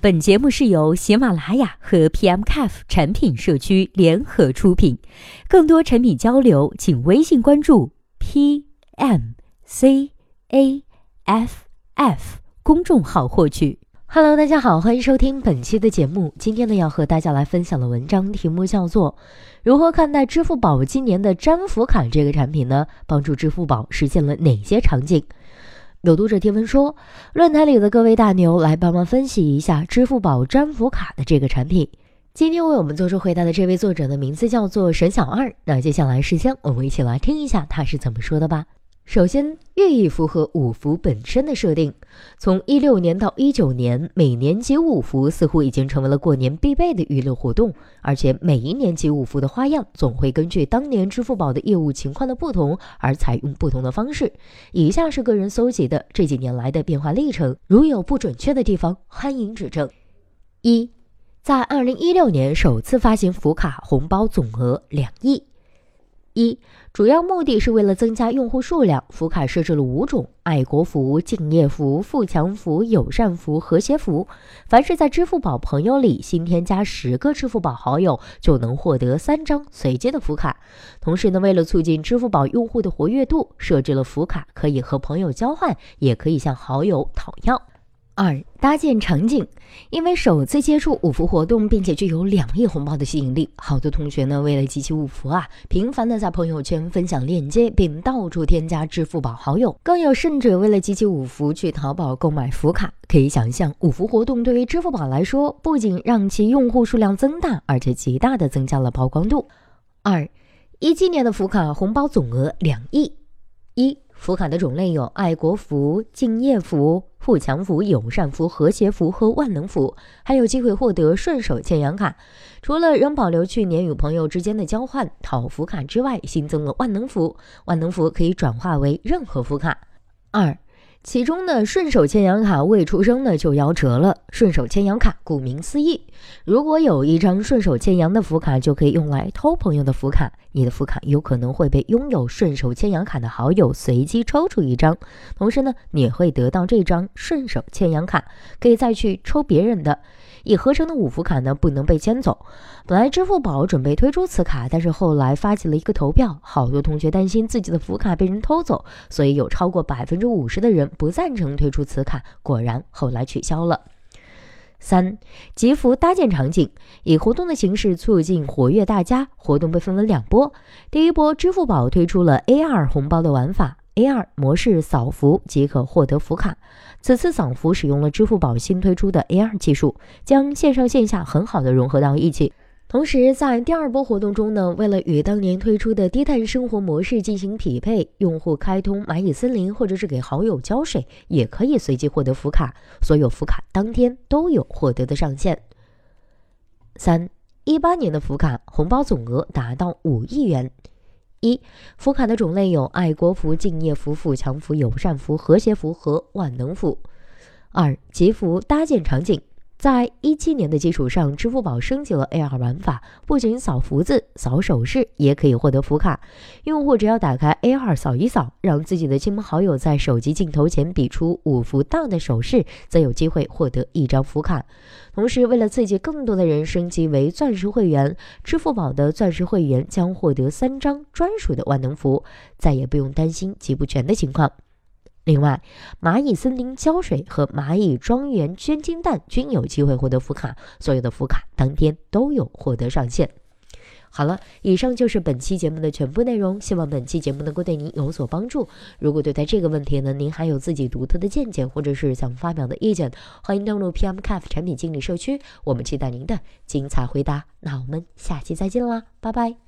本节目是由喜马拉雅和 PMCAF 产品社区联合出品，更多产品交流，请微信关注 PMCAF F 公众号获取。Hello，大家好，欢迎收听本期的节目。今天呢，要和大家来分享的文章题目叫做《如何看待支付宝今年的粘福卡这个产品呢？帮助支付宝实现了哪些场景？有读者提问说，论坛里的各位大牛来帮忙分析一下支付宝粘福卡的这个产品。今天为我们做出回答的这位作者的名字叫做沈小二。那接下来时间我们一起来听一下他是怎么说的吧。首先，寓意符合五福本身的设定。从一六年到一九年，每年集五福似乎已经成为了过年必备的娱乐活动，而且每一年集五福的花样总会根据当年支付宝的业务情况的不同而采用不同的方式。以下是个人搜集的这几年来的变化历程，如有不准确的地方，欢迎指正。一，在二零一六年首次发行福卡红包总额两亿。一主要目的是为了增加用户数量，福卡设置了五种：爱国福、敬业福、富强福、友善福、和谐福。凡是在支付宝朋友里新添加十个支付宝好友，就能获得三张随机的福卡。同时呢，为了促进支付宝用户的活跃度，设置了福卡可以和朋友交换，也可以向好友讨要。二搭建场景，因为首次接触五福活动，并且具有两亿红包的吸引力，好多同学呢为了集齐五福啊，频繁的在朋友圈分享链接，并到处添加支付宝好友。更有甚者，为了集齐五福去淘宝购买福卡。可以想象，五福活动对于支付宝来说，不仅让其用户数量增大，而且极大的增加了曝光度。二一七年的福卡红包总额两亿。一福卡的种类有爱国福、敬业福、富强福、友善福、和谐福和万能福，还有机会获得顺手牵羊卡。除了仍保留去年与朋友之间的交换讨福卡之外，新增了万能福。万能福可以转化为任何福卡。二。其中的顺手牵羊卡未出生呢就夭折了。顺手牵羊卡顾名思义，如果有一张顺手牵羊的福卡，就可以用来偷朋友的福卡。你的福卡有可能会被拥有顺手牵羊卡的好友随机抽出一张，同时呢，你也会得到这张顺手牵羊卡，可以再去抽别人的。已合成的五福卡呢不能被牵走。本来支付宝准备推出此卡，但是后来发起了一个投票，好多同学担心自己的福卡被人偷走，所以有超过百分之五十的人不赞成推出此卡。果然后来取消了。三集福搭建场景，以活动的形式促进活跃大家。活动被分为两波，第一波支付宝推出了 AR 红包的玩法。，A R 模式扫福即可获得福卡。此次扫福使用了支付宝新推出的 A R 技术，将线上线下很好的融合到一起。同时，在第二波活动中呢，为了与当年推出的低碳生活模式进行匹配，用户开通蚂蚁森林或者是给好友浇水，也可以随机获得福卡。所有福卡当天都有获得的上限。三一八年的福卡红包总额达到五亿元。一福卡的种类有爱国福、敬业福、富强福、友善福、和谐福和万能福。二集福搭建场景。在一七年的基础上，支付宝升级了 AR 玩法，不仅扫福字、扫手势，也可以获得福卡。用户只要打开 AR 扫一扫，让自己的亲朋好友在手机镜头前比出五福到的手势，则有机会获得一张福卡。同时，为了刺激更多的人升级为钻石会员，支付宝的钻石会员将获得三张专属的万能福，再也不用担心集不全的情况。另外，蚂蚁森林浇水和蚂蚁庄园捐金蛋均有机会获得福卡，所有的福卡当天都有获得上限。好了，以上就是本期节目的全部内容，希望本期节目能够对您有所帮助。如果对待这个问题呢，您还有自己独特的见解，或者是想发表的意见，欢迎登录 PM Cafe 产品经理社区，我们期待您的精彩回答。那我们下期再见啦，拜拜。